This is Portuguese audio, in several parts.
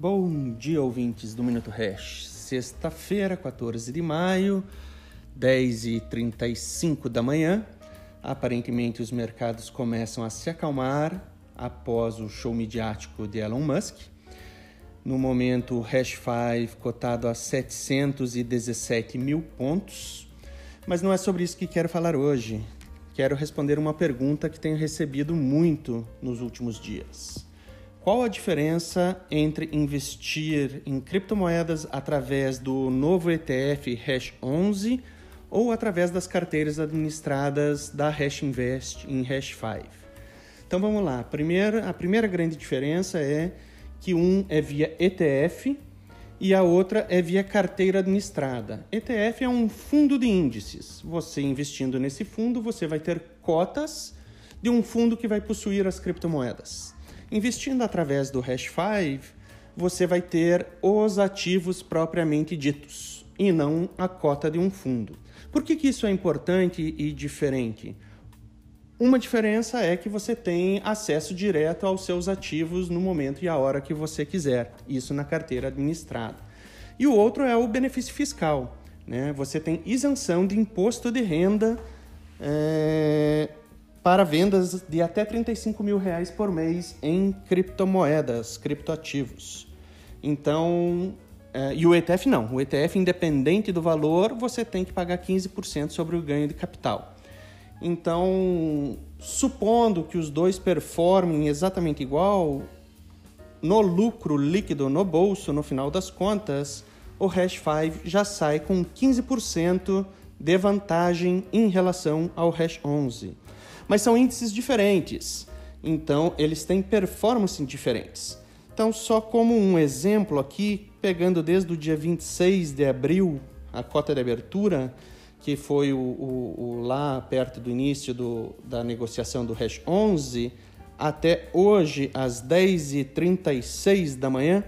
Bom dia, ouvintes do Minuto Hash. Sexta-feira, 14 de maio, 10h35 da manhã. Aparentemente, os mercados começam a se acalmar após o show midiático de Elon Musk. No momento, o Hash 5 cotado a 717 mil pontos. Mas não é sobre isso que quero falar hoje. Quero responder uma pergunta que tenho recebido muito nos últimos dias. Qual a diferença entre investir em criptomoedas através do novo ETF Hash 11 ou através das carteiras administradas da Hash Invest em Hash 5? Então vamos lá. Primeiro, a primeira grande diferença é que um é via ETF e a outra é via carteira administrada. ETF é um fundo de índices. Você investindo nesse fundo, você vai ter cotas de um fundo que vai possuir as criptomoedas. Investindo através do Hash 5, você vai ter os ativos propriamente ditos e não a cota de um fundo. Por que, que isso é importante e diferente? Uma diferença é que você tem acesso direto aos seus ativos no momento e a hora que você quiser, isso na carteira administrada. E o outro é o benefício fiscal. Né? Você tem isenção de imposto de renda é, para vendas de até 35 mil reais por mês em criptomoedas, criptoativos. Então, é, e o ETF não. O ETF, independente do valor, você tem que pagar 15% sobre o ganho de capital. Então, supondo que os dois performem exatamente igual, no lucro líquido no bolso, no final das contas, o Hash 5 já sai com 15% de vantagem em relação ao Hash 11 mas são índices diferentes, então eles têm performances diferentes. Então, só como um exemplo aqui, pegando desde o dia 26 de abril, a cota de abertura, que foi o, o, o lá perto do início do, da negociação do Hash 11, até hoje, às 10h36 da manhã,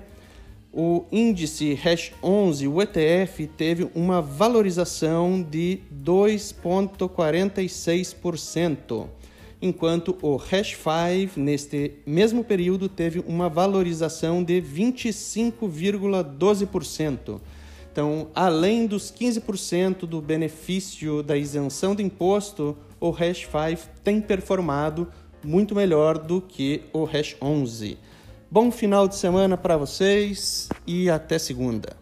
o índice Hash 11, o ETF, teve uma valorização de 2,46%, enquanto o Hash 5, neste mesmo período, teve uma valorização de 25,12%. Então, além dos 15% do benefício da isenção de imposto, o Hash 5 tem performado muito melhor do que o Hash 11. Bom final de semana para vocês e até segunda.